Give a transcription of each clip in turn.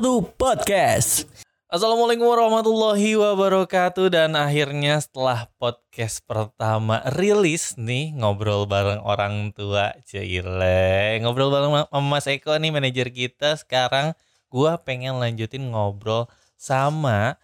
Podcast. Assalamualaikum warahmatullahi wabarakatuh. Dan akhirnya setelah podcast pertama rilis nih ngobrol bareng orang tua Cile ngobrol bareng Mas Eko nih manajer kita. Sekarang gua pengen lanjutin ngobrol sama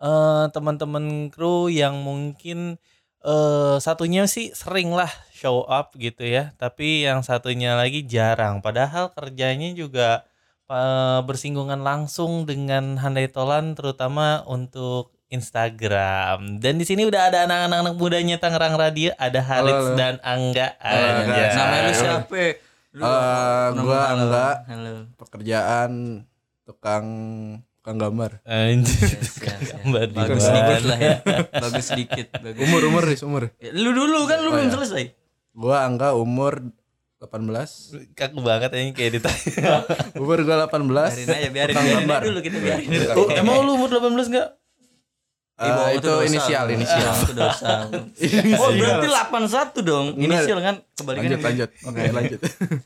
eh, teman-teman kru yang mungkin eh satunya sih sering lah show up gitu ya. Tapi yang satunya lagi jarang. Padahal kerjanya juga eh, bersinggungan langsung dengan Handai Tolan terutama untuk Instagram. Dan di sini udah ada anak-anak mudanya Tangerang Radio, ada halo. dan Angga. Halo, guys. Namanya lu siapa? Lu Eh, nama- gua halo. Angga. Halo. pekerjaan tukang tukang gambar Anjir, Siap, siap, siap. gambar di Bagus mana? sedikit lah ya. Bagus sedikit. Bagus. umur umur Riz, umur Ya, Lu dulu kan lu Oh, belum iya. selesai. gua angka umur 18 Kaku banget ini kayak ditanya. umur gua 18 Biarin aja, biarin, biarin gambar. aja dulu kita biarin. dulu. Oh, emang lu umur 18 enggak? Eh, Eh, bohong, itu dosa, inisial bro. inisial Itu dosa. Oh, berarti 81 dong. Inisial kan kebalikannya. lanjut lanjut oke lanjut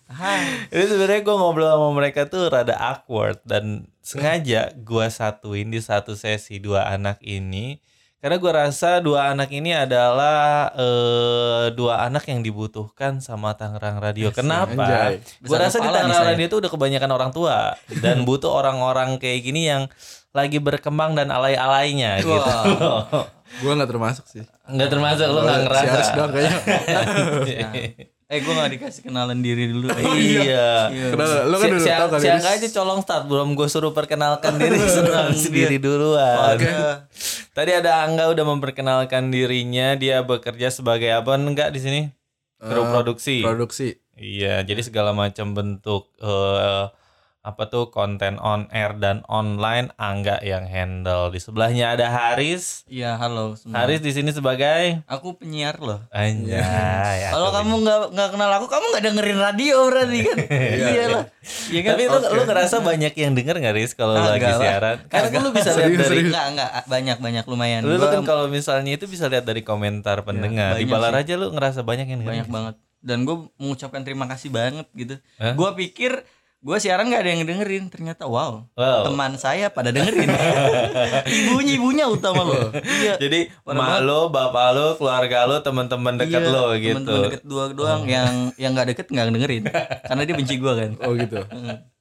Hai. Jadi sebenarnya gue ngobrol sama mereka tuh rada awkward dan sengaja gue satuin di satu sesi dua anak ini karena gue rasa dua anak ini adalah eh, dua anak yang dibutuhkan sama Tangerang Radio. Kenapa? anjay. Gue rasa di Tangerang. Radio tuh udah kebanyakan orang tua dan butuh orang-orang kayak gini yang lagi berkembang dan alay-alaynya gitu. Wah. gua nggak termasuk sih Nggak termasuk lo nggak Si ngerasa. Haris doang kayaknya Eh, gua gak dikasih kenalan diri dulu. iya. Kenapa? lu kan Si- udah si- tahu kali si Riz. Angga aja colong start belum gue suruh perkenalkan diri senang sendiri duluan. Oke. Tadi ada Angga udah memperkenalkan dirinya, dia bekerja sebagai apa enggak di sini? Kru Eh, produksi. produksi Iya, jadi segala macam bentuk eh, apa tuh konten on air dan online Angga yang handle. Di sebelahnya ada Haris. Iya, halo semua. Haris di sini sebagai Aku penyiar loh. anjay. Kalau aku kamu nggak nggak kenal aku, kamu nggak dengerin radio berarti kan? iya lah. Iya kan? Tapi lu, lu ngerasa banyak yang denger gak Riz kalau Kagak lagi lah. siaran? Karena lu bisa lihat dari serius. Enggak, enggak, banyak banyak lumayan. lu, lu kan kalau misalnya itu bisa lihat dari komentar pendengar. Di banyak Balar sih. aja lu ngerasa banyak yang denger. banyak banget. Dan gue mengucapkan terima kasih banget gitu. Hah? Gue pikir gue siaran nggak ada yang dengerin, ternyata wow. Wow. Teman saya pada dengerin. ibunya ibunya utama loh. iya. Jadi mak lo, bapak lo, keluarga lo, teman-teman dekat Iya, lo gitu. Teman-teman deket dua doang yang yang nggak deket nggak dengerin. Karena dia benci gue kan. oh gitu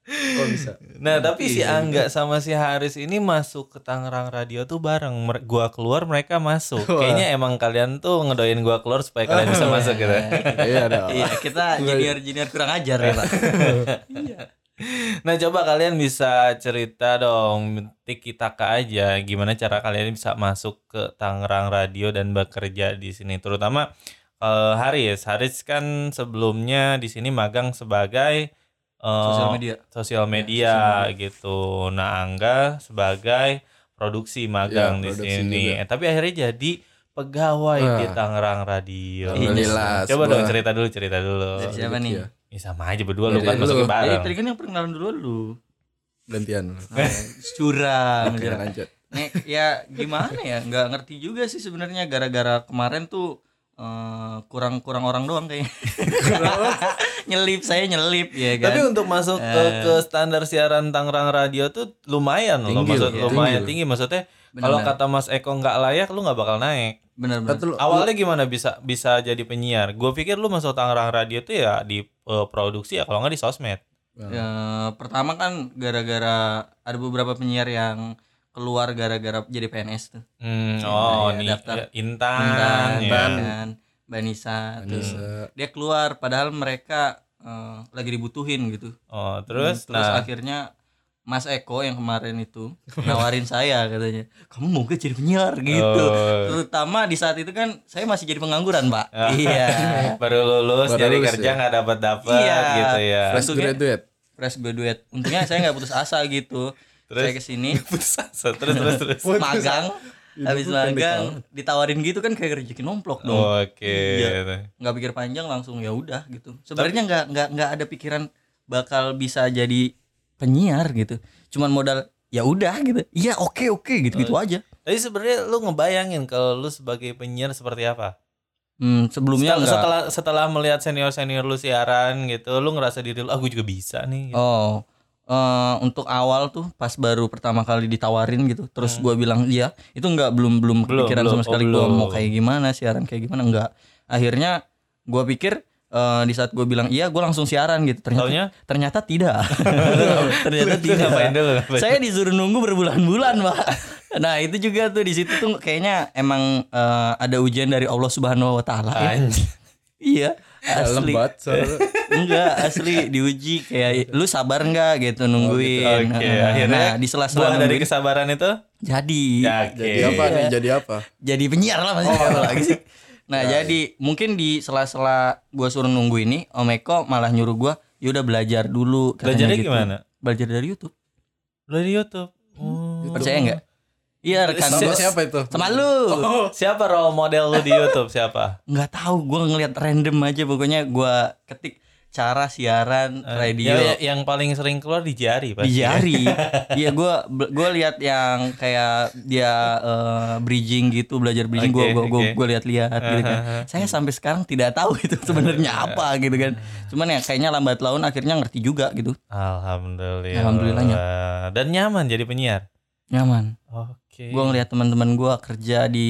oh bisa Nah, tapi si Iya. Angga sama si Haris ini masuk ke Tangerang Radio tuh bareng. Mer- Gua keluar, mereka masuk. Wah. Kayaknya emang kalian tuh ngedoain gua keluar supaya kalian bisa masuk gitu. iya dong iya, kita junior junior kurang ajar ya pak. Nah, coba kalian bisa cerita dong, tiki taka aja gimana cara kalian bisa masuk ke Tangerang Radio dan bekerja di sini. Terutama eh, Haris. Haris kan sebelumnya di sini magang sebagai eh, Sosial media. sosial media gitu. Nah, Angga sebagai produksi magang di Iya, produksi sini. juga. Eh, tapi akhirnya jadi pegawai di Ah. Tangerang Radio. Alhamdulillah Coba dong cerita dulu, cerita dulu. Dari siapa nih? Iya. Ya, sama aja berdua lu kan lu. masuknya Jadi bareng. tadi kan yang perkenalan dulu lu. gantian Nah, curang, lanjut Nih, ya gimana ya? Nggak ngerti juga sih sebenarnya gara-gara kemarin tuh eh, kurang-kurang orang doang kayaknya. nyelip saya nyelip ya kan. Tapi untuk masuk ke, Eh. ke standar siaran Tangerang Radio tuh lumayan loh, Tinggi maksud loh, lumayan tinggi. tinggi. Maksudnya kalau kata Mas Eko nggak layak, lu nggak bakal naik. benar-benar. Lu- Awalnya gimana bisa bisa jadi penyiar? Gue pikir lu masuk Tangerang Radio tuh ya di eh, produksi ya, kalau nggak di sosmed. Ya, pertama kan gara-gara ada beberapa penyiar yang keluar gara-gara jadi PNS tuh. Hmm, Iya, oh iya, nih daftar. ya, Intan, Intan, ya. Intan. kan, Banisa, tuh. bisa Dia keluar padahal mereka eh, lagi dibutuhin gitu. Oh terus, terus nah akhirnya Mas Eko yang kemarin itu nawarin saya katanya, kamu mau gak jadi penyiar gitu. Oh. Terutama di saat itu kan saya masih jadi pengangguran, Pak. Ah. iya. baru lulus Baru jadi lulus kerja ya? nggak dapat dapat Iya. gitu ya. fresh graduate Fresh graduate. Untungnya saya nggak putus asa gitu. Terus? Saya ke sini Putus asa. terus terus terus. magang, habis magang ditawarin gitu kan kayak rezeki nomplok dong. Oke. Iya. nggak pikir panjang langsung ya udah gitu sebenarnya nggak nggak nggak ada pikiran bakal bisa jadi penyiar gitu cuman modal ya udah gitu iya oke oke gitu gitu aja Tapi sebenarnya lu ngebayangin kalau lu sebagai penyiar seperti apa? hmm, sebelumnya setelah, enggak setelah setelah melihat senior senior lu siaran gitu, lu ngerasa diri lu, ah gue juga bisa nih. gitu. oh eh, untuk awal tuh pas baru pertama kali ditawarin gitu terus Hmm. gua bilang iya itu nggak belum belum kepikiran belum. sama sekali Oh, gua belum. mau kayak gimana siaran kayak gimana enggak akhirnya gua pikir eh, di saat gue bilang iya gue langsung siaran gitu ternyata Taunya? ternyata tidak ternyata tidak dulu, saya disuruh nunggu berbulan-bulan pak nah itu juga tuh di situ tuh kayaknya emang eh, ada ujian dari Allah Subhanahu Wa Taala ya. Iya asli Lembat enggak asli diuji kayak lu sabar nggak gitu nungguin Oke, Nah, akhirnya nah di sela-sela dari kesabaran itu jadi ya oke. Jadi apa nih? Jadi apa? jadi penyiar lah maksudnya apa lagi sih nah jadi mungkin di sela-sela gua suruh nunggu ini Om Eko malah nyuruh gua yaudah belajar dulu Belajarnya gitu. gimana? belajar dari YouTube Dari YouTube. Oh. percaya nggak iya rekan Sama siapa itu? sama lu Siapa role model lu di YouTube? Siapa? nggak tahu gua ngeliat random aja pokoknya gua ketik cara siaran radio Ya, ya, yang paling sering keluar di jari pasti. di jari iya gua gua lihat yang kayak dia eh, bridging gitu belajar bridging gua Oke, gua gua, oke. gua lihat-lihat gitu kan saya sampai sekarang tidak tahu itu sebenarnya apa gitu kan cuman ya kayaknya lambat laun akhirnya ngerti juga gitu Alhamdulillah. Alhamdulillahnya. Dan nyaman jadi penyiar. nyaman Oke. Gua ngelihat teman-teman gua kerja di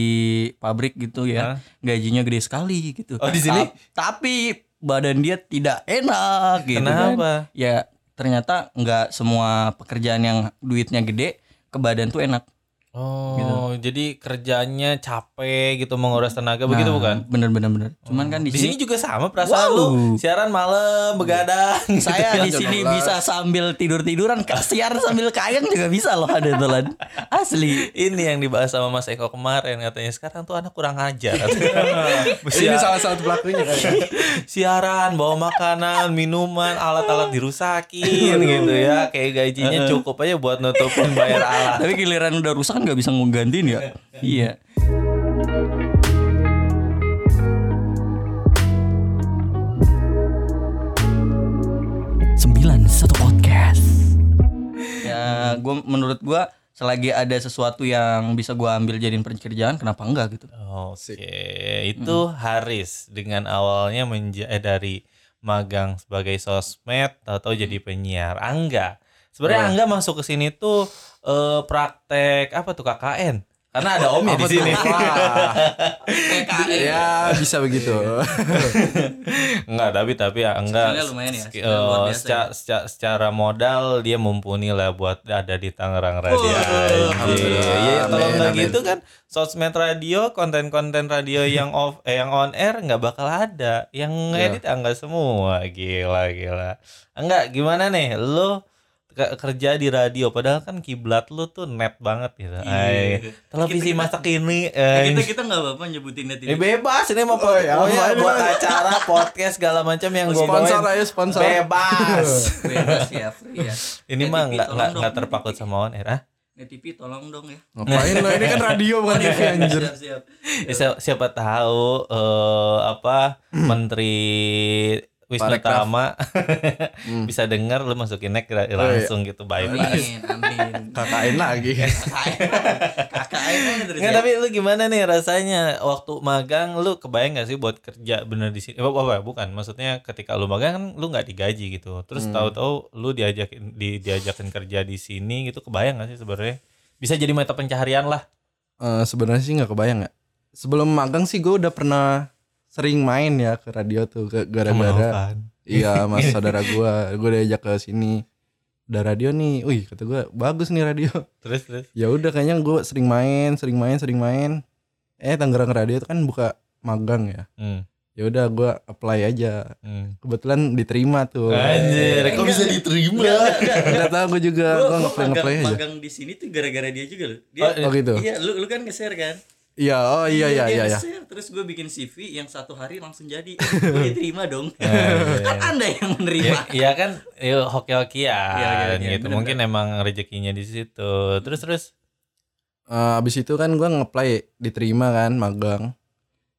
pabrik gitu ya gajinya gede sekali gitu. Oh, di sini? Ta- tapi badan dia tidak enak gitu kan. Kenapa? ya ternyata nggak semua pekerjaan yang duitnya gede ke badan tuh enak Oh, jadi kerjanya capek gitu menguras tenaga begitu Nah, bukan? bener bener bener cuman kan di, Di sini sini, juga sama perasaan Wow. lu. Siaran malam begadang. saya di jam sini 12. bisa sambil tidur tiduran siar sambil kayang juga bisa loh ada telan asli Ini yang dibahas sama Mas Eko kemarin katanya sekarang tuh anak kurang ajar. Ini salah satu pelakunya kayaknya. siaran bawa makanan minuman alat-alat dirusakin gitu ya kayak gajinya cukup aja buat nutupin bayar alat tapi giliran udah rusak kan nggak bisa nggantiin ya? Iya. Sembilan satu podcast. Ya gue menurut gue selagi ada sesuatu yang bisa gue ambil jadiin pekerjaan kenapa enggak gitu? Oke itu Haris dengan awalnya menja eh, dari magang sebagai sosmed tahu-tahu jadi penyiar. Angga sebenarnya Angga masuk ke sini tuh eh, praktek apa tuh KKN karena ada omnya di sini Ya bisa begitu. Enggak, tapi tapi ya enggak. Skillnya lumayan ya, luar biasa secara, secara, secara modal dia mumpuni lah buat ada di Tangerang Radio. Alhamdulillah. Iya, kalau Amin, nggak amin. gitu kan sosmed radio, konten-konten radio yang off eh, yang on air nggak bakal ada. Yang ngedit enggak semua. Gila, gila. Enggak, gimana nih? Lu ke- kerja di radio padahal kan kiblat lu tuh net banget gitu. Ay, televisi masa kini eh, kita kita nggak apa-apa nyebutin net Eh bebas ini mau Oh, ya, ini, buat acara podcast segala macam yang gue Sponsor bawain aja sponsor. bebas. bebas ya free ya ini mah nggak nggak terpaut sama on air ah. Net TV tolong dong ya Ngapain lo ini kan radio bukan TV anjir. siap siap Ya, siapa, siapa tahu eh, apa Menteri Wisnu. Tama bisa dengar lu masukin nek iya. langsung gitu bye bye. amin amin KKN lagi. KKN aja terus Nggak, ya. tapi lu gimana nih rasanya waktu magang lu kebayang gak sih buat kerja bener di sini? Eh, apa, bukan, maksudnya ketika lu magang kan lu nggak digaji gitu. Terus Hmm. tahu-tahu lu diajakin di, diajakin kerja di sini gitu kebayang gak sih sebenarnya? Bisa jadi mata pencaharian lah. Eh, Sebenarnya sih nggak kebayang ya. Sebelum magang sih gue udah pernah sering main ya ke radio tuh ke gara-gara iya mas saudara gue gue diajak ke sini udah radio nih, wih kata gue bagus nih radio. Terus terus. Ya udah kayaknya gue sering main, sering main, sering main. Eh Tangerang Radio itu kan buka magang ya. Hmm. Ya udah gue apply aja. Hmm. Kebetulan diterima tuh. Anjir, kok bisa diterima Gak tau gue juga, gue ngeplay ngeplay aja. magang di sini tuh gara-gara dia juga loh dia Oh, Oh gitu. iya lu lu kan nge-share kan Iya, oh iya iya Dia iya. iya. nge-share, terus gue bikin CV yang satu hari langsung jadi gue diterima dong iya. kan anda yang Iya, menerima iya kan, yuk hoki-hokian Iya, iya, iya, gitu. bener, Mungkin emang rezekinya di situ. Terus terus. Eh, abis itu kan gue ngeplay diterima kan magang.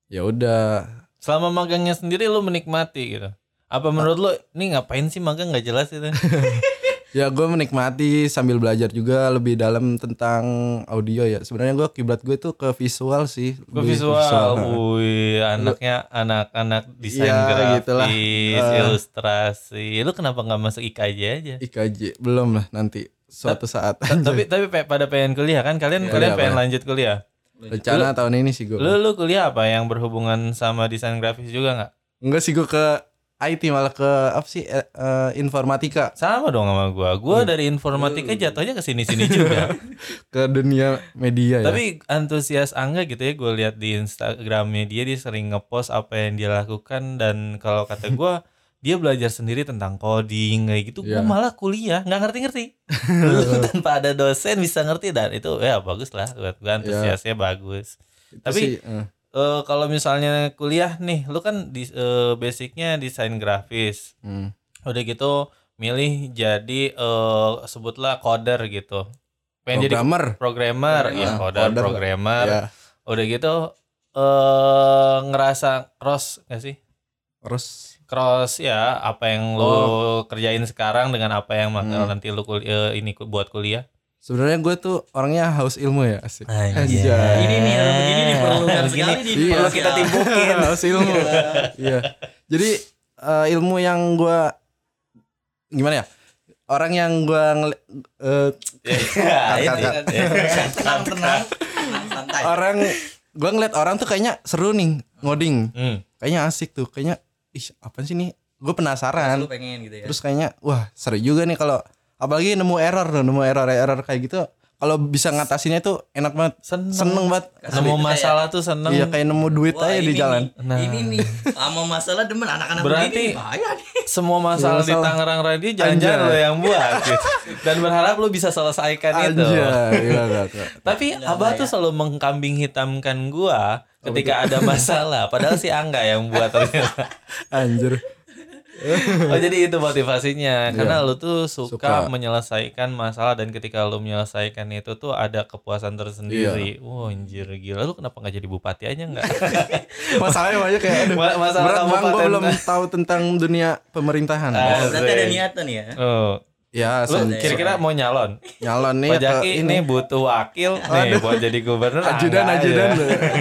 Ya udah. Selama magangnya sendiri lu menikmati gitu. Apa menurut lu ini ngapain sih magang nggak jelas itu? Ya gue menikmati sambil belajar juga lebih dalam tentang audio ya. Sebenarnya gue kiblat gue tuh ke visual sih. Ke visual, wih anaknya anak-anak desain Ya, grafis, gitulah. Eh. ilustrasi. Lu kenapa nggak masuk IKJ aja? IKJ belum lah nanti suatu saat. tapi tapi pada pengen kuliah kan? Kalian kalian Kuliah, pengen lanjut kuliah? Rencana tahun ini sih gue. Lu lu kuliah apa yang berhubungan sama desain grafis juga nggak? Enggak sih gue ke IT malah ke apa sih eh, informatika Sama dong sama gua. Gua dari informatika jatuhnya ke sini-sini juga. ke dunia media ya. Tapi antusias Angga gitu ya, gue lihat di Instagramnya dia dia sering ngepost apa yang dia lakukan dan kalau kata gua dia belajar sendiri tentang coding kayak gitu. Gua Iya. malah kuliah nggak ngerti-ngerti. Tanpa ada dosen bisa ngerti dan itu ya bagus lah buat gua antusiasnya bagus. Itu tapi- sih, eh, Eh kalau misalnya kuliah nih, lu kan di eh, basicnya desain grafis. hmm. Udah gitu milih jadi eh sebutlah coder gitu. Pengen jadi programmer programmer, ya Ah, coder, coder. programmer. ya Udah gitu eh ngerasa cross gak sih? terus Cross ya apa yang lu kerjain sekarang dengan apa yang bakal Hmm. nanti lu kuliah ini buat kuliah. Sebenarnya gue tuh orangnya haus ilmu ya asik Anjay. Ini nih yang begini nih perlukan Begini, sekali nih. Iya. perlu kita timbukin. haus ilmu iya jadi eh, ilmu yang gue gimana ya orang yang gue ngeli- eh, Ya, tenang, tenang, santai. orang gue ngeliat orang tuh kayaknya seru nih ngoding Hmm. kayaknya asik tuh kayaknya ih apa sih nih gue penasaran Lu pengen gitu ya. terus kayaknya wah seru juga nih kalau apalagi nemu error tuh, nemu error error kayak gitu kalau bisa ngatasinnya tuh enak banget Seneng. seneng banget Nemu masalah tuh seneng. iya kayak nemu duit Wah, aja di ini jalan nih, Nah. Ini nih sama masalah demen anak-anak Berarti- begini bahaya nih. semua masalah di Masalah. Tangerang Radio jangan-jangan Anjay. lo yang buat gitu. dan berharap lo bisa selesaikan itu. Anjay, iya, iya, iya. Tapi Abah tuh selalu mengkambing hitamkan gua ketika ada masalah, padahal si Angga yang buat ternyata. anjir Oh jadi itu motivasinya, karena lu tuh suka, Suka. menyelesaikan masalah dan ketika lu menyelesaikan itu tuh ada kepuasan tersendiri. Wah anjir gila, lu kenapa nggak jadi bupati aja nggak? masalahnya banyak kayak aduh, Ma- masalah berat bang gue belum tahu tentang dunia pemerintahan Ah. Berarti ada niatan ya. oh, ya kira-kira mau nyalon? nyalon nih Pak ke Jaki ini butuh wakil nih buat jadi gubernur ajudan ajudan.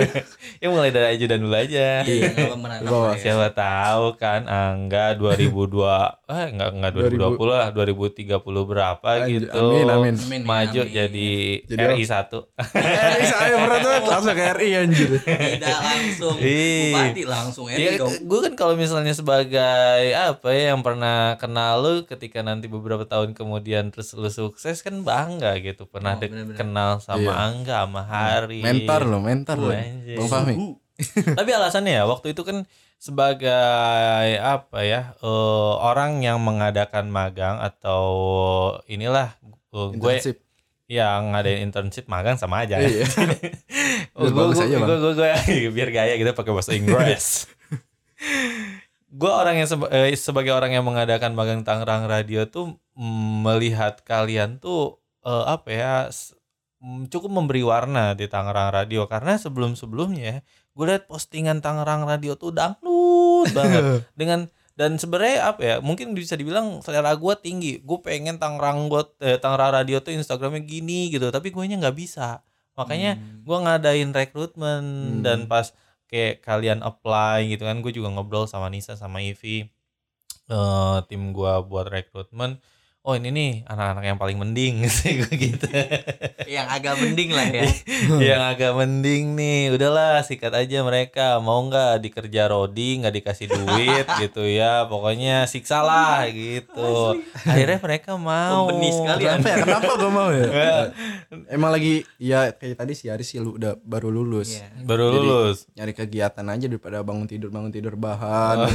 ya mulai dari ajudan dulu aja. Iya, ya. siapa tahu kan Angga 2002 eh enggak enggak 2020 lah 2030 berapa Anjir, gitu. amin amin. Amin, maju amin. jadi, Jadi RI 1 eh saya berat banget. Langsung ke RI anjir. Tidak langsung. Bupati langsung ya Iya, dong. gue kan kalau misalnya sebagai apa ya yang pernah kenal lu ketika nanti beberapa tahun kemudian terus lu sukses kan bangga gitu pernah Oh, dek- bener-bener. kenal sama Iya. Angga sama Hari mentor loh mentor Anjir. bang Fahmi Tapi alasannya ya waktu itu kan sebagai apa ya eh, orang yang mengadakan magang atau inilah eh, gue yang ngadain internship magang sama aja. Iya. Oh, gue, gue, gue, biar gaya gitu pakai bahasa Inggris. gue orang yang seba- eh, sebagai orang yang mengadakan magang Tangerang Radio tuh melihat kalian tuh eh, apa ya mm, cukup memberi warna di Tangerang Radio. Karena sebelum sebelumnya gue lihat postingan Tangerang Radio tuh dangdut banget. Dengan dan sebenarnya apa ya mungkin bisa dibilang selera gue tinggi. Gue pengen Tangerang buat eh, Tangerang Radio tuh Instagramnya gini gitu tapi gue nya nggak bisa. Makanya gue ngadain rekrutmen Hmm. dan pas kayak kalian apply gitu kan gue juga ngobrol sama Nisa sama Ivi eh tim gue buat rekrutmen oh ini nih anak-anak yang paling mending sih gue gitu Yang agak mending lah ya. yang agak mending nih udahlah sikat aja mereka mau nggak dikerja rodi nggak dikasih duit gitu ya pokoknya siksa lah gitu akhirnya mereka mau Pembenih sekali Kenapa ya? Kenapa gue mau ya? Emang lagi ya kayak tadi si Aris sih lu udah baru lulus. Iya. baru Jadi- lulus Nyari kegiatan aja daripada bangun tidur bangun tidur bahan. Oh,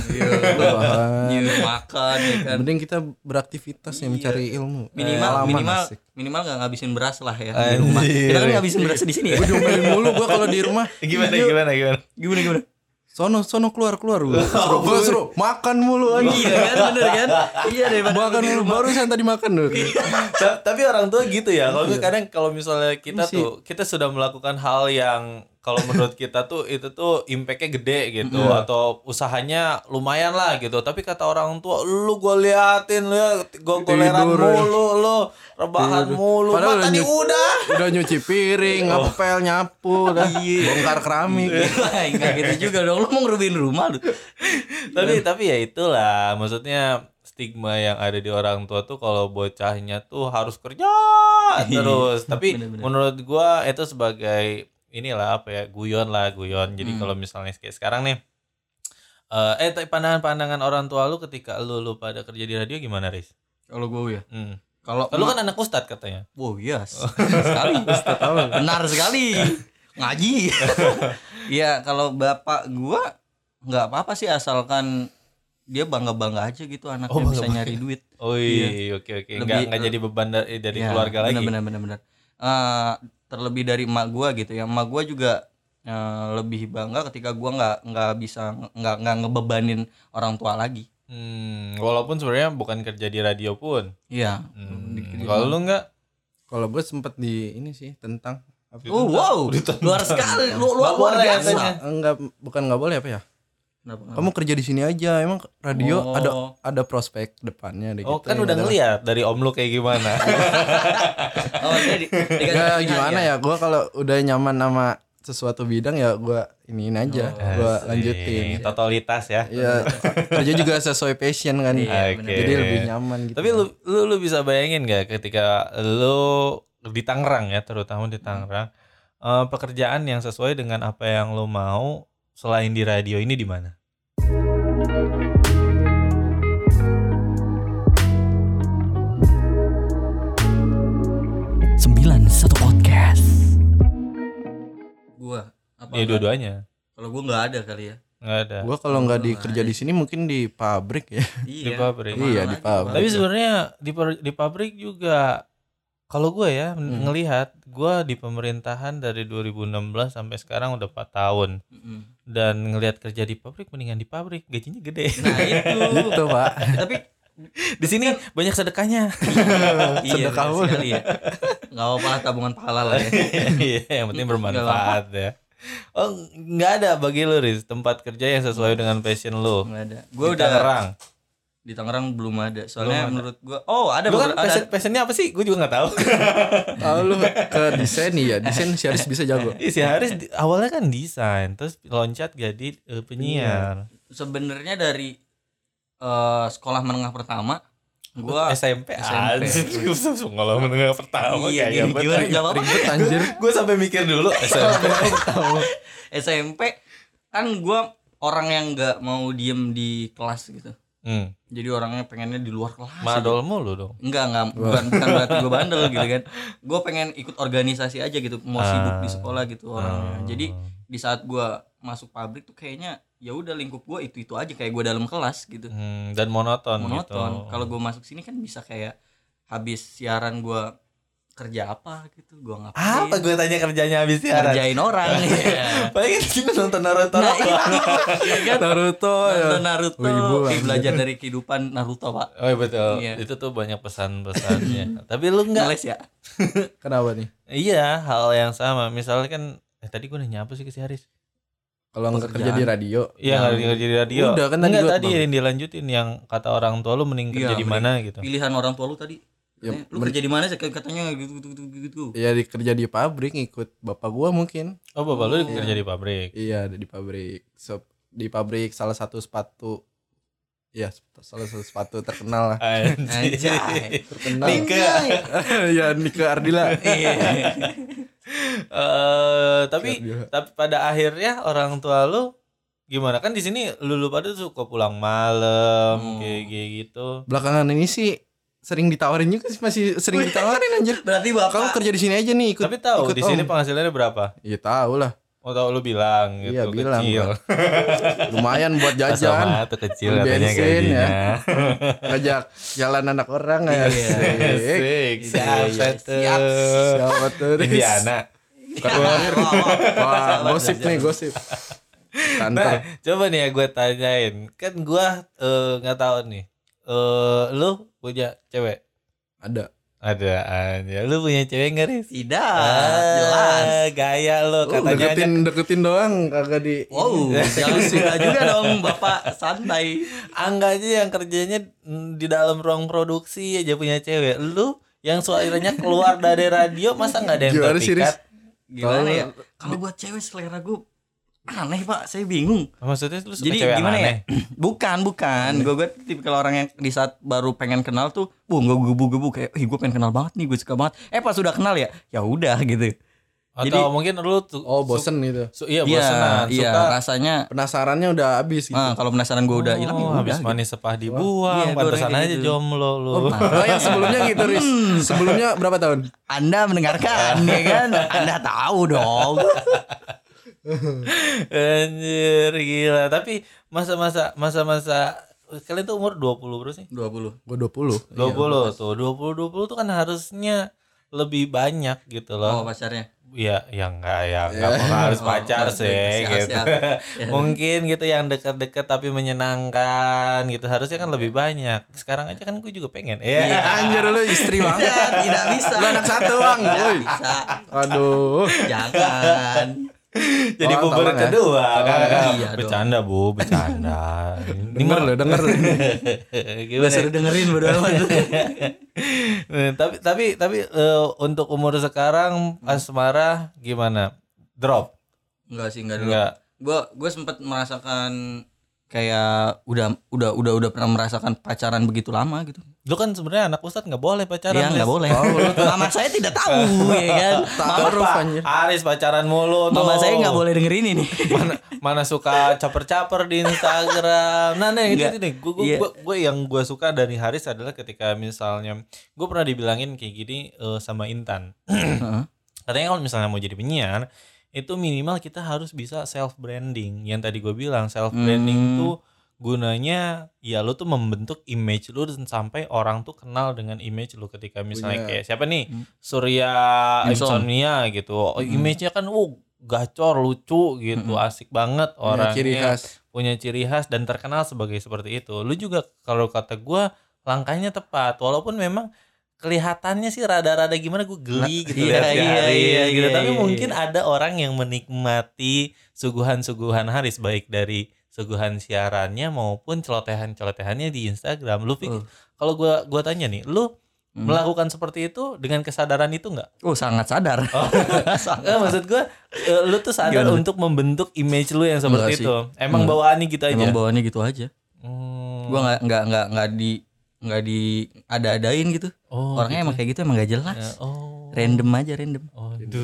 bahan. Nyuruh makan ya kan. Mending kita beraktivitas ya mencari ilmu. Minimal Pengalaman minimal asik. minimal nggak ngabisin beras lah ya di rumah. Anjir. Kita kan ngabisin beras di sini ya. Gue diomelin mulu gue kalau di rumah. gimana gimana gimana Gimana gimana? Sono sono keluar keluar gue. Suruh, gua suruh makan mulu anjing. Iya kan bener kan? Iya daripada Makan mulu rumah. barusan tadi makan tuh. Ta- tapi orang tua gitu ya kalau gue kadang kalau misalnya kita tuh kita sudah melakukan hal yang kalau menurut kita tuh itu tuh impactnya gede gitu Iya. atau usahanya lumayan lah gitu tapi kata orang tua lu gue liatin lu ya gue goleran Tidur, ya. mulu lu rebahan mulu Padahal tadi nyu- udah Udah nyuci piring, ngepel, nyapu, dah. bongkar keramik. Enggak gitu juga dong. Lu mau ngerubiin rumah lu. tapi tapi ya itulah maksudnya stigma yang ada di orang tua tuh kalau bocahnya tuh harus kerja terus tapi Bener-bener. menurut gua itu sebagai inilah apa ya guyon lah guyon jadi Hmm. kalau misalnya kayak sekarang nih eh eh tapi pandangan-pandangan orang tua lu ketika lu lu pada kerja di radio gimana Riz? Kalau gue ya. Hmm. Kalau Lu kan anak ustad katanya. Wow, yes. sekali. Benar sekali. Ngaji. Iya, kalau bapak gua nggak apa-apa sih asalkan dia bangga-bangga aja gitu anaknya Oh, bisa nyari duit. Oh iya, oke oke. Enggak Lebih- enggak jadi beban dari, dari Iya, keluarga lagi. Benar benar benar. Eh, terlebih dari emak gua gitu ya. Emak gua juga eh, lebih bangga ketika gua nggak nggak bisa nggak nggak ngebebanin orang tua lagi. Hmm, walaupun sebenarnya bukan kerja di radio pun. Iya. Hmm. Kalau lu enggak Kalau gue sempet di ini sih tentang? Oh wow, luar sekali, lu Nggak luar, luar biasa. Enggak, bukan nggak boleh apa ya? Kenapa? Kamu kerja di sini aja. Emang radio Oh. ada ada prospek depannya deh Oh gitu. kan Yang udah ada- ngeliat dari om lu kayak gimana. Oh, dia di, dikasih Ya gimana ya? Gua kalau udah nyaman sama sesuatu bidang ya gua iniin aja, gua Asik. lanjutin. Totalitas ya. Ya kerja juga sesuai passion kan. Iya, bener. Jadi lebih nyaman gitu. Tapi lu, lu lu bisa bayangin gak ketika lu di Tangerang ya, terutama di Tangerang, eh, pekerjaan yang sesuai dengan apa yang lu mau selain di radio ini di mana? Sembilan satu podcast. Gua apa? Ya dua-duanya. Kalau gua nggak ada kali ya. Nggak ada. gua kalau nggak di Lu kerja di sini mungkin di pabrik ya. Iya. pabrik. ke mana Iya, di pabrik. Tapi sebenarnya di di pabrik juga kalau gue ya Hmm. ngelihat gue di pemerintahan dari 2016 sampai sekarang udah 4 tahun Mm-mm. dan ngelihat kerja di pabrik mendingan di pabrik gajinya gede. Nah itu. Gitu, Pak. Tapi di sini banyak sedekahnya. iya Sedekah sekali ya. Nggak apa-apa lah, tabungan pahala lah ya. Iya, yang penting bermanfaat ya. Oh, nggak ada bagi lu Riz tempat kerja yang sesuai dengan passion lu. Nggak ada. Gue udah udah Tangerang. Di Tangerang belum ada. Soalnya Belum ada. menurut gua oh ada Lu kan beberapa- ada. passion, passionnya apa sih? Gue juga nggak tahu. Tahu lu ke desain ya, desain si Aris bisa jago. Iya, si Haris awalnya kan desain, terus loncat jadi eh, penyiar. Sebenarnya dari eh, sekolah menengah pertama gua SMP, SMP. anjir. Sekolah menengah pertama Iya, kayak gini, gimana nggak apa-apa. Anjir. Gue sampai mikir dulu SMP. SMP kan gua orang yang nggak mau diem di kelas gitu. Hmm. Jadi orangnya pengennya di luar kelas. aja. Madol mulu dong. Enggak, enggak, bukan, bukan berarti gue bandel gitu kan. Gue pengen ikut organisasi aja gitu, mau sibuk di sekolah gitu orangnya. Jadi di saat gue masuk pabrik tuh kayaknya ya udah lingkup gue itu itu aja kayak gue dalam kelas gitu, Hmm, dan monoton, monoton. gitu. Kalau gue masuk sini kan bisa kayak habis siaran gue kerja apa gitu, gue ngapain? apa gue tanya kerjanya habis siaran? Ngerjain orang. Iya. Paling kita nonton Naruto. Nah, itu. Ya kan? Naruto ya. Nonton Naruto, Wibu, kayak anjir. belajar dari kehidupan Naruto pak. Oh iya betul. Iya. Itu tuh banyak pesan-pesannya. Tapi lu. Ngeles ya? Kenapa nih? Iya, hal yang sama. Misalnya kan eh tadi gue nanya apa sih ke si Haris? Kalau nggak kerja di radio, Iya, nggak Yang- kerja di radio. Udah, kan tadi Enggak gua- tadi yang dilanjutin yang kata orang tua lu mending kerja Iya, di mana gitu. Pilihan orang tua lu tadi. Ya, lu kerja di mana sih katanya gitu gitu gitu gitu. ya di kerja di pabrik ngikut bapak gua mungkin. Oh, bapak lu Iya. kerja di pabrik. Iya, ada di pabrik. So, di pabrik salah satu sepatu Iya, salah satu sepatu terkenal lah. Anjay. Terkenal. Nike. ya Nike Ardila. Iya. Eh, tapi Ardila. tapi pada akhirnya orang tua lu gimana kan di sini lu lu pada suka pulang malam Hmm. kayak gitu. Belakangan ini sih sering ditawarin juga sih masih sering ditawarin anjir. Berarti Kamu bapak kerja di sini aja nih ikut. Tapi tahu ikut di sini om. penghasilannya berapa? Iya tahu lah. Oh tahu lu bilang gitu Iya, bilang kecil. Lumayan buat jajan. sama tuh kecil Beli katanya bensin, gajinya. ya. Ngajak jalan anak orang ya. Iya. Asik, Iya, iya, tuh? siap. Siapa tuh? Riz? Indiana. Wah, gosip nih, gosip. Nah, Kantor. coba nih ya gue tanyain. Kan gue eh, nggak tahu nih. Eh, lu punya cewek? Ada. Ada aja. Lu punya cewek nggak Riz? Tidak, Ah, jelas. Gaya lu Oh, katanya aja. deketin deketin doang kagak di Wow, jangan suka juga dong Bapak santai. Angga aja yang kerjanya mm, di dalam ruang produksi aja punya cewek. Lu yang suaranya keluar dari radio masa nggak ada yang Gimana sih? Gimana Kalau- ya? Kalau buat cewek selera gue aneh pak, saya bingung. Maksudnya lu suka Jadi cewek gimana aneh? ya? Bukan, bukan. Gue gue tipikal orang yang di saat baru pengen kenal tuh, bu nggak gebu-gebu kayak, ih gue pengen kenal banget nih, gue suka banget. Eh pas sudah kenal ya, ya udah gitu. Atau Jadi- mungkin lu tuh Oh, bosen gitu. su- iya Iya, bosenan, iya. suka Rasanya, Penasarannya udah habis gitu. ah, kalau penasaran gue udah hilang, ya Oh, udah. habis gitu. manis sepah dibuang, Iya, pantesan aja gitu. jomblo lu. Oh, yang sebelumnya gitu, Riz. Sebelumnya berapa tahun? Anda mendengarkan, ya kan? Anda tahu dong. Anjir gila. Tapi masa-masa masa-masa kalian tuh umur 20 berapa sih? 20 Gue 20. 20 tuh. 20 20 tuh kan harusnya lebih banyak gitu Oh loh. pacarnya. Iya, ya enggak ya, enggak perlu harus Oh, pacar siap, sih siap, gitu. siap. Mungkin gitu yang dekat-dekat tapi menyenangkan gitu. Harusnya kan lebih banyak. Sekarang aja kan gue juga pengen. Iya. Ya. Anjir lu istri banget. Tidak, tidak bisa. Lu anak satu, Bang. Tidak Woi. bisa. Aduh. Jangan. Jadi Oh, tolong ya. kedua kan. Iya dong. bercanda, Bu, bercanda. Denger lu, denger. Gimana? Seru dengerin bodo amat. Eh, tapi tapi tapi eh, untuk umur sekarang asmara gimana? Drop? Enggak sih, enggak dulu. Enggak. Gua gue sempat merasakan kayak udah udah udah udah pernah merasakan pacaran begitu lama gitu. Lu kan sebenarnya anak ustadz nggak boleh pacaran. Iya nggak boleh. Mama saya tidak tahu ya kan. Mama, Pak, anjir. Aris pacaran mulu tuh. mama saya nggak boleh dengerin ini. Mana, mana suka caper-caper di Instagram. Nah, nah itu, Enggak. itu nih. Gue gue Iya. gue yang gue suka dari Haris adalah ketika misalnya gue pernah dibilangin kayak gini eh, sama Intan. Heeh. Katanya kalau misalnya mau jadi penyiar itu minimal kita harus bisa self branding. Yang tadi gue bilang self branding Hmm. tuh gunanya ya lu tuh membentuk image lu dan sampai orang tuh kenal dengan image lu ketika misalnya Punya- kayak siapa nih Hmm. Surya. Insomnia gitu. Oh, Hmm. image-nya kan oh gacor, lucu gitu, Hmm. asik banget Punya orangnya. ciri khas. punya ciri khas dan terkenal sebagai seperti itu. Lu juga kalau kata gua langkahnya tepat walaupun memang kelihatannya sih rada-rada gimana gue geli Nah, gitu iya, lihat si iya, Haris iya, gitu. iya, Tapi iya, mungkin iya. ada orang yang menikmati suguhan-suguhan Haris baik dari suguhan siarannya maupun celotehan-celotehannya di Instagram. Lu pikir Oh. kalau gua gua tanya nih, lu Hmm. melakukan seperti itu dengan kesadaran itu enggak? Oh sangat sadar. sangat. Eh, maksud gua eh, lu tuh sadar Gimana? untuk membentuk image lu yang seperti itu. Emang Enggak. bawaannya gitu aja. Emang bawaannya gitu aja. Hmm. Gua nggak nggak nggak nggak di nggak di ada-adain gitu. Oh, Orangnya emang kayak gitu emang gak jelas. Ya, oh. Random aja random. Oh, Gitu.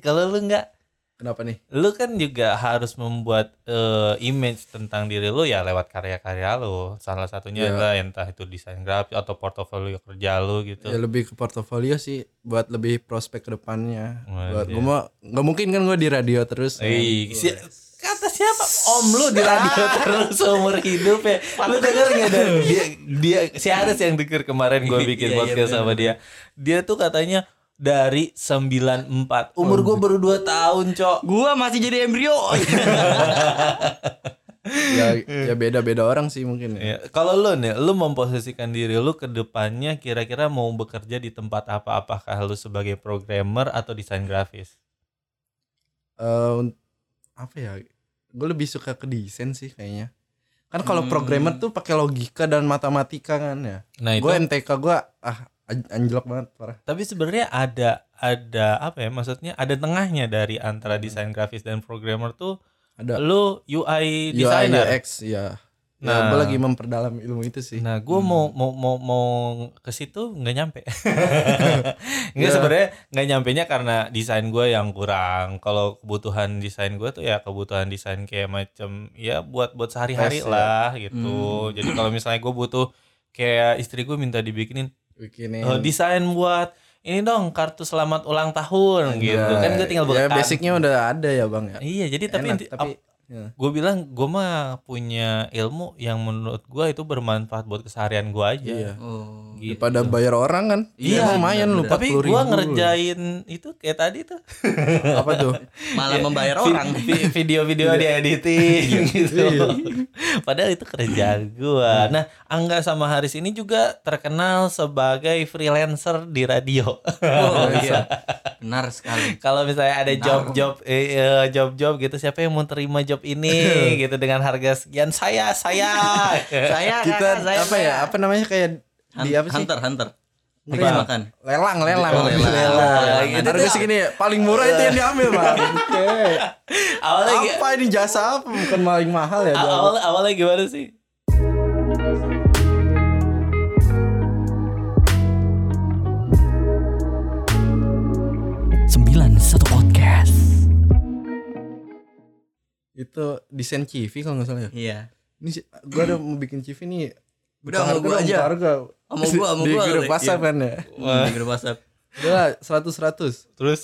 Kalau lu enggak, Kenapa nih? lu kan juga harus membuat eh, image tentang diri lu ya lewat karya-karya lu. Salah satunya Ya. adalah entah itu desain grafis atau portofolio kerja lu gitu. Ya lebih ke portofolio sih buat lebih prospek ke depannya. Wah, Buat iya. gua mau nggak mungkin kan gua di radio terus. kan. Eh, si- kata siapa om lu di radio terus seumur hidup ya lu denger nggak dari dia dia si Aris yang denger kemarin bikin Iya, iya, podcast bener, sama dia dia tuh katanya dari 94 umur gue baru 2 tahun cok Gua masih jadi embrio. ya ya beda-beda orang sih mungkin ya. Kalau lu nih, lu memposisikan diri lu ke depannya kira-kira mau bekerja di tempat apa? Apakah lu sebagai programmer atau desain grafis? Eh, un- apa ya? Gue lebih suka ke desain sih kayaknya. Kan kalau Hmm. programmer tuh pakai logika dan matematika kan ya. Nah, itu Gue NTK gue ah anjlok banget parah. tapi sebenarnya ada ada apa ya? Maksudnya ada tengahnya dari antara desain grafis dan programmer tuh Ada lu UI UI designer. UX ya. Nah. Nah, gue lagi memperdalam ilmu itu sih. Nah, gue mau mau mau mau ke situ nggak nyampe. Nggak Ya. sebenarnya nggak nyampe nya karena desain gue yang kurang. Kalau kebutuhan desain gue tuh ya kebutuhan desain kayak macam ya buat buat sehari-hari ya. lah gitu. Jadi kalau misalnya gue butuh kayak istri gue minta dibikinin Bikinin. eh, desain buat ini dong kartu selamat ulang tahun gitu Ya, kan gue tinggal Ya bekan. basicnya udah ada ya bang ya. Iya jadi tapi Enak, inti- tapi ya. gue bilang gue mah punya ilmu yang menurut gue itu bermanfaat buat keseharian gue aja. Iya. Oh. Gitu. Daripada bayar orang kan. Iya, Ya, lumayan lu. Tapi 40 gua ribu. ngerjain itu kayak tadi tuh. apa tuh? malah membayar Vi- orang vi- video-video di editing gitu. Padahal itu kerjaan gua. Nah, Angga sama Haris ini juga terkenal sebagai freelancer di radio. oh iya benar sekali Kalau misalnya ada job-job eh, eh, job-job gitu, siapa yang mau terima job ini gitu dengan harga sekian saya saya. saya Kita kakak, saya, apa ya? saya. Apa namanya kayak di apa sih? hunter hunter? Habis makan Lelang, lelang. Oh, lelang. Lelang. Gitu Harga segini ya, paling murah itu yang diambil, Bang. Oke. awalnya Apa ini jasa apa? Bukan paling mahal ya? awal awalnya gimana sih? sembilan satu podcast Itu desain CV kalau nggak salah ya. iya Ini gua ada mau bikin CV nih. Udah, sama gua dong, aja. Harga. Sama gua, sama Di gua. grup Iya. WhatsApp kan ya. Di grup WhatsApp Udah lah, 100 100. Terus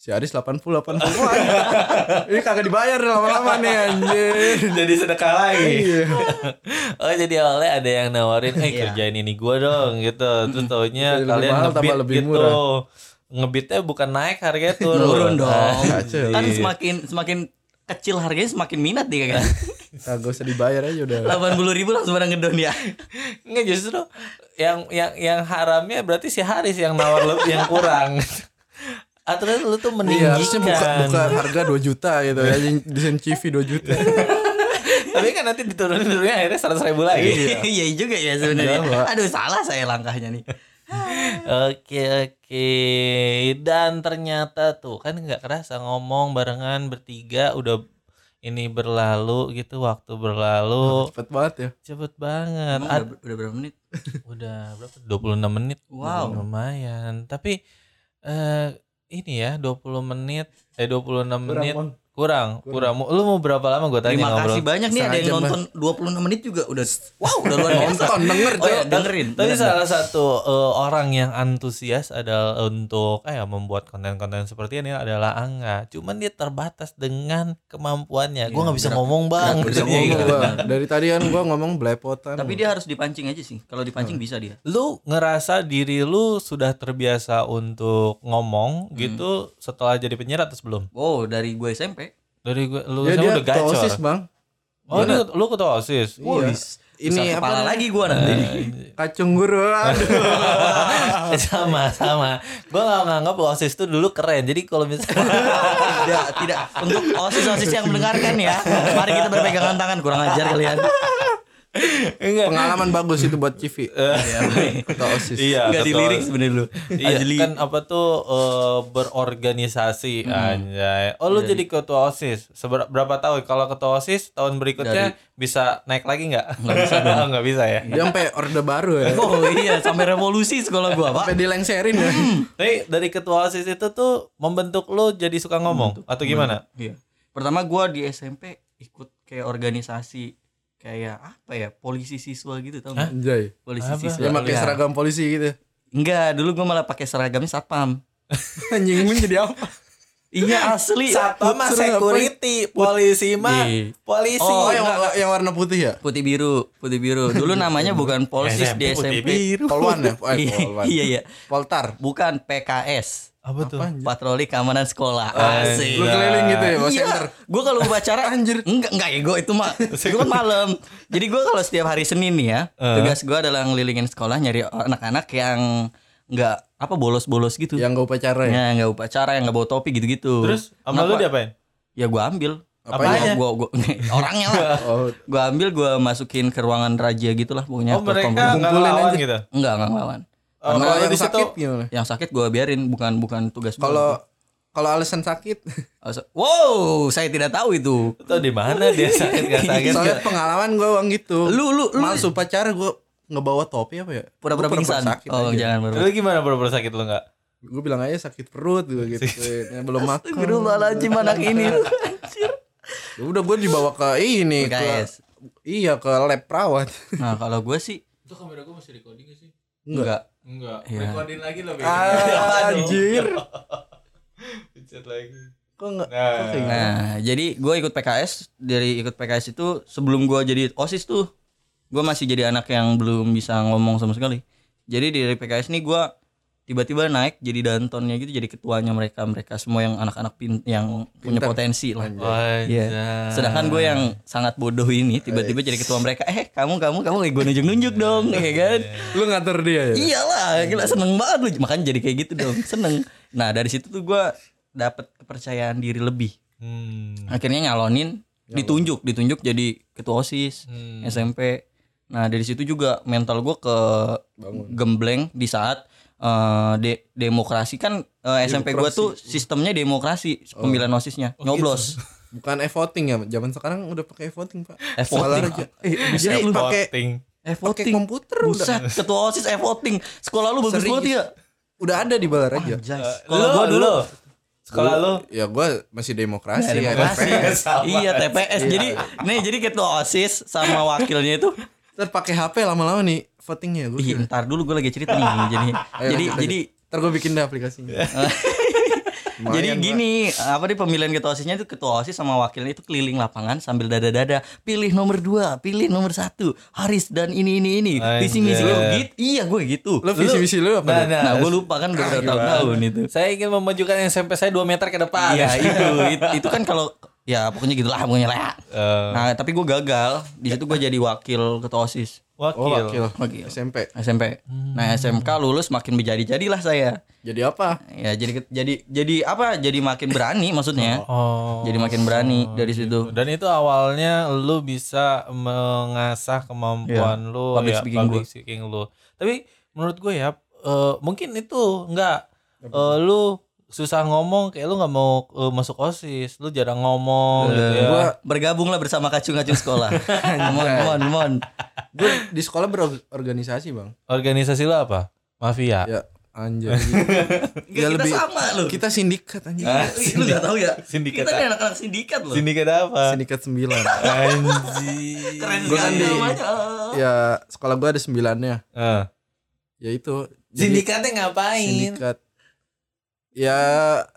Si Aris 80 80. Wah, ini kagak dibayar lama-lama nih anjir. jadi sedekah lagi. Iya. Oh jadi awalnya ada yang nawarin, eh Iya. kerjain ini gua dong gitu. Terus taunya Lebih kalian ngebit lebih gitu. murah. Ngebitnya bukan naik harganya turun. turun dong kan iya. semakin semakin kecil harganya semakin minat dia kan Kagak usah dibayar aja udah. delapan puluh ribu langsung pada ngedon ya Enggak justru yang yang yang haramnya berarti si Haris yang nawar lebih yang kurang. Aturan lu tuh Iya, harusnya buka, meninggikan. buka harga 2 juta gitu ya. Desain CV 2 juta. Tapi kan nanti diturunin turunnya akhirnya seratus ribu lagi. iya juga ya sebenarnya Iya, aduh salah saya langkahnya nih Oke oke. Dan ternyata tuh kan nggak kerasa ngomong barengan bertiga udah ini berlalu gitu waktu berlalu. Cepet banget ya. cepet banget. Emang Ad- udah, udah berapa menit? Udah berapa? 26 menit. Wow. lumayan. Tapi eh ini ya 20 menit eh 26 menit Bang. Kurang kurang, lu mau berapa lama gue tanya terima ngobrol kasih banyak nih ada yang nonton 26 menit juga udah wow udah luar biasa Nonton, denger oh ya dengerin Tapi salah satu eh, orang yang antusias adalah untuk eh, membuat konten-konten seperti ini adalah Angga. Cuman dia terbatas dengan kemampuannya. Gue Iya, nggak bisa gerak- ngomong bang. Gak bisa ngomong gitu. gua. Dari tadi kan gua ngomong belepotan. tapi dia harus dipancing aja sih kalau dipancing bisa dia Lu ngerasa diri lu sudah terbiasa untuk ngomong Hmm. gitu setelah jadi penyiar atau sebelum? oh dari gue SMP Dari gue lu dia, dia udah gacor. OSIS, Bang. Oh, lu, lu ketua OSIS. Iya. Ini apa kepala lagi gua nanti Kacung guru. Sama sama. Gue nggak nganggap OSIS itu dulu keren. Jadi kalau misalnya tidak tidak untuk osis osis yang mendengarkan ya mari kita berpegangan tangan kurang ajar kalian Pengalaman bagus itu buat CV. Ketua OSIS. Iya, nggak ketua- dilirik sebenarnya lu Iya Ajli. kan apa tuh eh, berorganisasi anjay. Oh lu jadi ketua OSIS. Seber- berapa tahun? Kalau ketua OSIS tahun berikutnya bisa naik lagi nggak? Nggak bisa dong. Nggak bisa ya. Dia sampai orde baru ya. oh iya sampai revolusi sekolah gua pak Sampai dilengserin ya. Tapi dari ketua OSIS itu tuh membentuk lu jadi suka ngomong atau gimana? Iya. Pertama gua di SMP ikut kayak organisasi kayak apa ya polisi siswa gitu tau nggak? Anjay. Polisi Apa? siswa. Dia pakai Lihat. seragam polisi gitu. Enggak, dulu gua malah pakai seragamnya satpam. Anjing jadi apa? iya asli. Satpam mah security, polisi mah Iya. polisi. Oh, yang, enggak, yang warna putih ya? Putih biru, putih biru. Dulu namanya bukan polsis di putih SMP. biru. Polwan ya? Eh, Iya, Polwan. iya iya. Poltar. Bukan PKS. Apa tuh? Apa? Patroli keamanan sekolah. Asik. Lu keliling gitu ya, bawa Iya, senter. gue kalau upacara anjir enggak enggak ya gue itu mah gue kan malam. Jadi gue kalau setiap hari Senin nih ya, Eh. tugas gue adalah ngelilingin sekolah nyari anak-anak yang enggak apa bolos-bolos gitu. Yang gak upacara ya? Ya enggak upacara, yang enggak bawa topi gitu-gitu. Terus sama lu diapain? Ya gue ambil. Apanya? Gua, gua, orangnya lah. Oh, Gue ambil, gue masukin ke ruangan raja gitulah pokoknya. Oh mereka komputer. nggak kumpulin ngelawan gitu. enggak enggak ngelawan. Oh, kalau yang di situ sakit gimana? Yang sakit gue biarin, bukan bukan tugas gua. Kalau kalau alasan sakit, Wow, saya tidak tahu itu. tuh di mana dia sakit gak sakit? soalnya pengalaman gue bang gitu. Lu lu lu Males upacara gue ngebawa topi apa ya? pura-pura pingsan. sakit Oh, aja. jangan pura Lu gimana pura-pura sakit lu nggak? Gue bilang aja sakit perut gue gitu. Ya, belum makan. Astagfirullahaladzim anak ini. Ya udah gue dibawa ke ini ke iya ke lab perawat. Nah, kalau gue sih Itu kamera gue masih recording gak sih? enggak. Enggak. Iya. Recording lagi loh. Ah, anjir. Pencet lagi. Kok enggak? Nah. kok gitu? Nah, jadi gue ikut PKS dari ikut PKS itu sebelum gue jadi OSIS tuh gue masih jadi anak yang belum bisa ngomong sama sekali. Jadi dari PKS nih gue tiba-tiba naik jadi dantonnya gitu jadi ketuanya mereka mereka semua yang anak-anak pin yang punya potensi lah Iya. Sedangkan gue yang sangat bodoh ini tiba-tiba jadi ketua mereka. Eh, kamu kamu kamu gue nunjuk-nunjuk dong, ya kan? Lu ngatur dia ya? Iyalah, gila seneng banget lu. Makanya jadi kayak gitu dong, seneng. Nah dari situ tuh gue dapet kepercayaan diri lebih. Hmm. Akhirnya nyalonin, ditunjuk, ditunjuk jadi ketua osis Hmm. SMP. Nah dari situ juga mental gue ke gembleng di saat eh, de- demokrasi kan eh, SMP gue tuh sistemnya demokrasi pemilihan osisnya nyoblos. Bukan e-voting ya? Zaman sekarang udah pakai e-voting, Pak. E-voting. Eh, jadi lu pakai Voting. pakai E-voting. komputer udah. Buset, ketua OSIS e-voting. Sekolah lu bagus banget ya. Udah ada di Balar aja. Sekolah gua dulu Sekolah lu? Ya gua masih demokrasi, ya, demokrasi. TPS. iya, TPS. Jadi nih jadi ketua OSIS sama wakilnya itu Ntar pakai HP lama-lama nih votingnya gue. Ih, ntar dulu gue lagi cerita nih. Jadi Ayo, jadi lanjut, jadi Ntar gue bikin deh aplikasinya. jadi gini, apa nih pemilihan ketua OSISnya itu ketua OSIS sama wakilnya itu keliling lapangan sambil dada-dada, pilih nomor dua, pilih nomor satu, Haris dan ini ini ini, visi misi Anjay. gitu, iya gue gitu. Lo visi misi lu apa? Nah, nah, Nah, gue lupa kan udah berapa tahun-tahun itu. Saya ingin memajukan SMP saya 2 meter ke depan. Iya itu, itu, itu kan kalau ya pokoknya gitulah pokoknya lah. Eh, Nah tapi gue gagal, di situ gue jadi wakil ketua osis wakil. Oh, wakil. Wakil. SMP. SMP. Nah SMK lulus makin menjadi-jadilah saya. Jadi apa? Ya jadi jadi jadi apa? Jadi makin berani maksudnya. Oh. Jadi makin berani dari situ. Dan itu awalnya lu bisa mengasah kemampuan lu public ya speaking public speaking lu. Tapi menurut gue ya eh, mungkin itu enggak eh, lu susah ngomong kayak lu nggak mau eh, masuk OSIS, lu jarang ngomong gitu ya. Gua Bergabunglah bersama kacung-kacung sekolah. mon mon mon. gue di sekolah berorganisasi, Bang. Organisasi lu apa? Mafia. Ya, anjir. Enggak, kita lebih- sama lu. Kita sindikat anjir. Ih, lu gak tahu ya? Sindikat Kita anak-anak sindikat loh. Sindikat apa? Sindikat 9. Anjir. Keren Gua kan sekali di- namanya. ya, sekolah gue ada sembilannya. Eh. Ya itu. Jadi, Sindikatnya ngapain? sindikat. Ya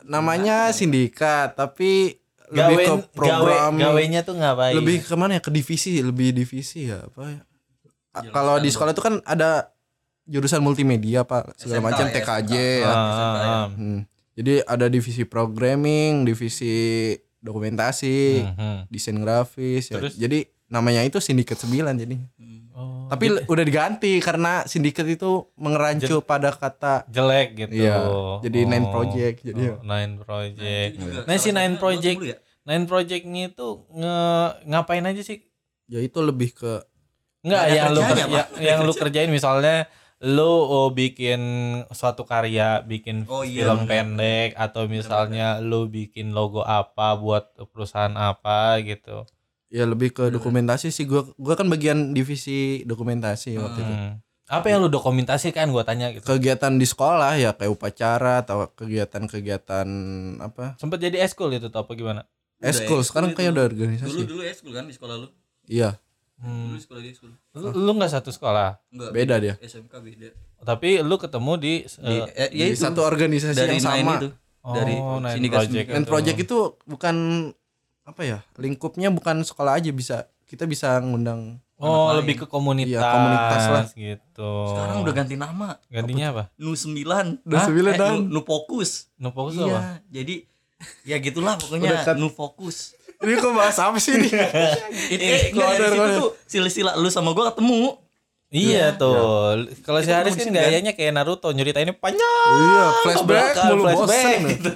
namanya sindikat, tapi lebih Gawe, ke program gawe, gawenya tuh ngapain? lebih ke mana ya ke divisi lebih divisi ya apa ya kalau di sekolah itu kan ada jurusan multimedia pak segala SMK macam ya, TKJ SMK. ya Ah, ah, ah. Hmm. jadi ada divisi programming divisi dokumentasi Mhm. desain grafis ya. Terus? jadi namanya itu sindikat 9 jadi Oh, tapi le- udah diganti karena sindikat itu mengerancu pada kata jelek gitu. Iya, jadi Nine Oh. Project, jadi- Oh, Nine Project. Nah, si Nine Project ya. Nine Projectnya itu nge ngapain aja sih? ya itu lebih ke Enggak, Nggak yang lu kerja, Pak. yang lu kerjain misalnya lu oh, bikin suatu karya, bikin Oh, iya, film benar. pendek atau misalnya lu bikin logo apa buat perusahaan apa gitu. Ya lebih ke dokumentasi sih gua gua kan bagian divisi dokumentasi waktu itu Hmm. Apa yang lu dokumentasikan gua tanya gitu. kegiatan di sekolah ya kayak upacara atau kegiatan-kegiatan apa Sempet jadi eskul itu atau apa gimana? Eskul eskul sekarang itu. kayak udah Dulu organisasi dulu eskul kan di sekolah lu. iya Hmm. Dulu sekolah di eskul. Lu, lu nggak satu sekolah, Enggak. Beda dia. SMK beda. tapi lu ketemu di, Di, eh, eh, ya di itu. satu organisasi dari yang sama itu. oh, dari Nine sindikat Project. dan project itu bukan apa ya lingkupnya bukan sekolah aja bisa kita bisa ngundang Oh, anak lebih lain. ke komunitas, Iya, komunitas lah. gitu. Sekarang udah ganti nama. gantinya apa? Nu 9. Nu 9 eh, dan. nu, nu fokus. Nu fokus iya, apa? jadi ya gitulah pokoknya cut. nu fokus. ini kok bahas apa sih ini Itu Eh, enggak dari situ tuh silsilah lu sama gua ketemu. Iya tuh. Kalau si Haris kan gayanya kayak Naruto nyeritainnya panjang. iya flashback Belakang, mulu flashback, bosen gitu.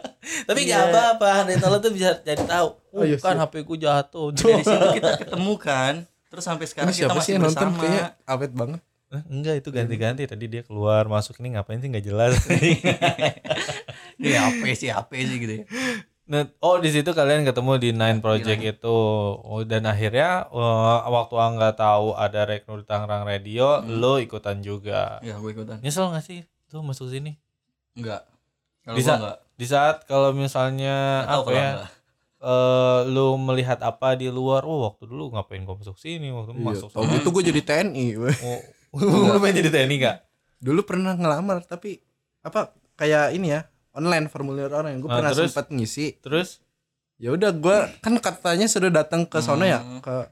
Tapi nggak apa-apa, dari lo tuh bisa jadi tahu. Oh, Oh, iya, kan. HP ku jatuh. Dari situ kita ketemu kan. Terus sampai sekarang kita siapa sih masih yang nonton bersama. kayaknya awet banget Eh, Enggak itu ganti-ganti tadi dia keluar masuk ini ngapain sih nggak jelas. Ini apa sih apa sih gitu ya. Nah, oh di situ kalian ketemu di Nine Project itu. Oh, dan akhirnya eh, waktu Angga tahu ada Reknur Tangerang Radio, Hmm. lo ikutan juga. Ya gue ikutan. Nyesel gak sih tuh masuk sini? Enggak. Kalau enggak. Di saat kalau misalnya apa ya? enggak. eh lu melihat apa di luar? Oh, waktu dulu ngapain gua masuk sini? Waktu iya, masuk sana. gitu gue jadi TNI. Oh, lu pengen jadi TNI gak? dulu pernah ngelamar tapi apa kayak ini ya online formulir orang. Gue Ah, pernah terus? sempat ngisi. Terus? Ya udah gue kan katanya sudah datang ke sono ya? Hmm. ke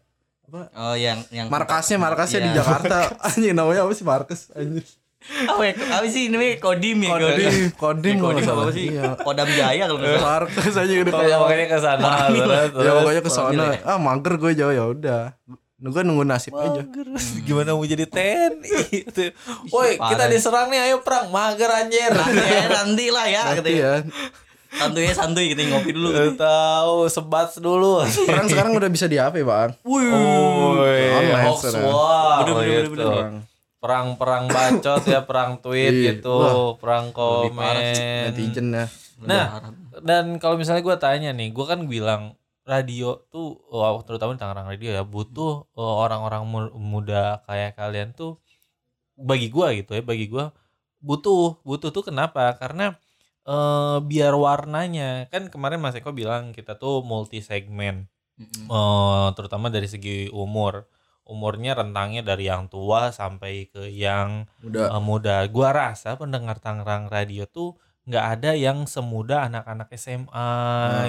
Oh yang yang markasnya markasnya di Iya. Jakarta. Anjing namanya apa sih markas anjing. Apa ya? Apa sih ini kodim ya Kodim, kodim. Ya, kodim apa sih? Iya. kodam jaya kalau nggak salah. Markus aja udah Oh, kayak makanya ke sana. Ya pokoknya ke sana. Ah mager gue jauh ya udah. Gue nunggu nasib aja. Mager. Gimana mau jadi TNI itu. Woi, kita diserang nih, ayo perang. Mager anjir. nanti ya nanti lah ya Nanti katanya. ya. santuy ya santuy kita ngopi dulu Gak tahu, sebat dulu. Perang sekarang udah bisa di HP bang. Wih, Woi, Online hoax sekarang. wah. Bener, bener, gitu. bener. Perang. Perang-perang bacot ya, perang tweet Iya. gitu, perang parah sih, komen. Netizen ya. Nah, dan kalau misalnya gue tanya nih, gue kan bilang radio tuh, wow, terutama di Tangerang Radio ya, butuh uh, orang-orang mu- muda kayak kalian tuh, bagi gue gitu ya, bagi gue butuh, butuh tuh kenapa? Karena eh biar warnanya, kan kemarin Mas Eko bilang kita tuh multi segmen, Mm-mm. eh terutama dari segi umur, umurnya rentangnya dari yang tua sampai ke yang Udah. uh, muda. Gua rasa pendengar Tangerang Radio tuh nggak ada yang semuda anak-anak SMA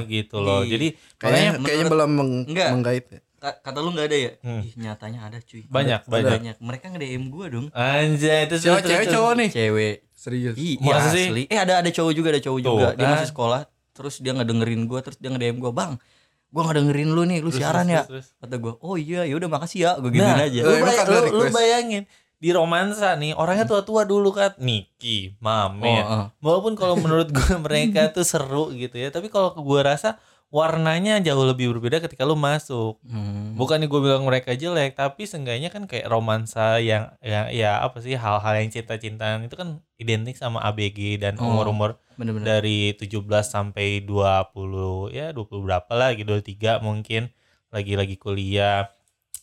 gitu loh. Iya. Jadi Kayaknya kayaknya menurut- belum meng- Enggak. menggait ya. Ka- kata lu nggak ada ya Hmm. Ih, nyatanya ada cuy banyak banyak. banyak mereka nge DM gua dong Anjay itu Cewek cewek cowok nih. cewek Serius. Iya asli. Eh ada ada cowok juga ada cowok Tuh, juga. Dia kan. masih sekolah. Terus dia ngedengerin gua terus dia nge-DM gua, "Bang, gua ngedengerin lu nih, lu siaran ya." Kata gua, "Oh iya, ya udah makasih ya." Gua gituin Nah, aja. lu, Eh, emang bay- lu- lu bayangin di romansa nih orangnya tua-tua dulu kan Niki, Mame. Oh, oh. Walaupun kalau menurut gue mereka tuh seru gitu ya, tapi kalau gua rasa warnanya jauh lebih berbeda ketika lu masuk. Hmm. Bukannya gue bilang mereka jelek, tapi seenggaknya kan kayak romansa yang ya, ya apa sih hal-hal yang cinta-cintaan itu kan identik sama ABG dan Oh, umur-umur Bener-bener. dari 17 sampai 20 ya 20 berapa lah gitu 23 mungkin lagi-lagi kuliah.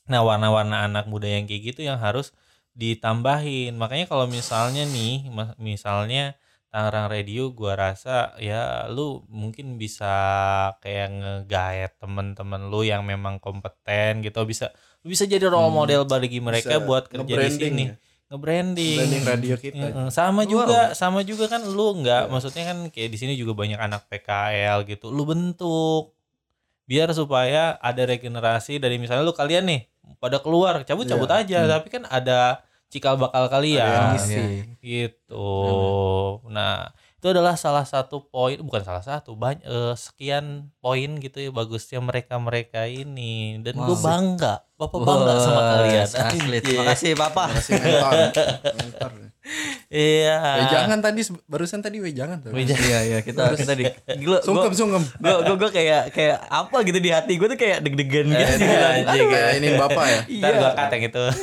Nah, warna-warna anak muda yang kayak gitu yang harus ditambahin. Makanya kalau misalnya nih misalnya Tangerang Radio gua rasa ya lu mungkin bisa kayak ngegaet temen-temen lu yang memang kompeten gitu. Bisa lu bisa jadi role Hmm, model bagi mereka buat kerja di sini. ya. nge-branding. Branding radio kita. Heeh, sama juga sama juga kan lu nggak maksudnya kan kayak di sini juga banyak anak PKL gitu. Lu bentuk. Biar supaya ada regenerasi dari misalnya lu kalian nih pada keluar cabut-cabut Iya. aja. Tapi kan ada cikal bakal kalian ngisi. gitu nah itu adalah salah satu poin bukan salah satu banyak sekian poin gitu ya bagusnya mereka mereka ini dan gue Wah. bangga bapak bangga sama Wah, kalian Asli. Terima kasih, Papa. Masih mentor. mentor. Iya Eh, jangan tadi barusan tadi we jangan tuh. Wejangan. Iya, iya, kita kita di gila Sungkem gua sungkem. gua, gua, gua kayak kayak apa gitu di hati gua tuh kayak deg-degan gitu. Eh, anjing. Kayak ini bapak ya. Ntar gua cut yang itu.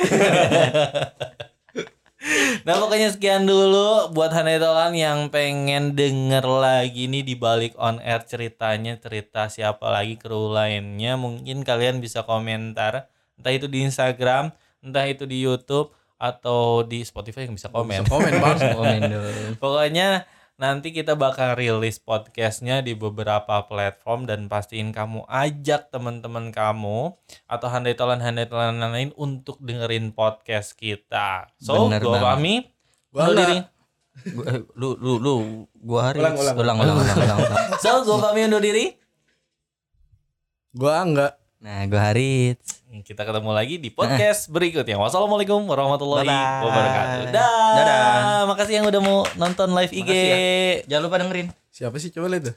nah pokoknya sekian dulu buat Hanetolan yang pengen denger lagi nih di balik on air ceritanya cerita siapa lagi kru lainnya mungkin kalian bisa komentar entah itu di Instagram entah itu di YouTube atau di Spotify yang bisa komen. Bisa komen bang. Komen dong. Pokoknya nanti kita bakal rilis podcastnya di beberapa platform dan pastiin kamu ajak teman-teman kamu atau handai-tolan-handai-tolan lain untuk dengerin podcast kita. So, Bener gue. Gua Undur enggak. diri. Gua- eh, lu lu lu gua hari Ulang, ulang. ulang ulang ulang, ulang, ulang. So, gue pamit undur diri. Gua enggak. Nah, gua Harit. Kita ketemu lagi di podcast berikutnya. Wassalamualaikum warahmatullahi Bye-bye. wabarakatuh. Dah. Dadah. Makasih yang udah mau nonton live IG. Makasih Jangan lupa dengerin. Siapa sih coba lihat tuh.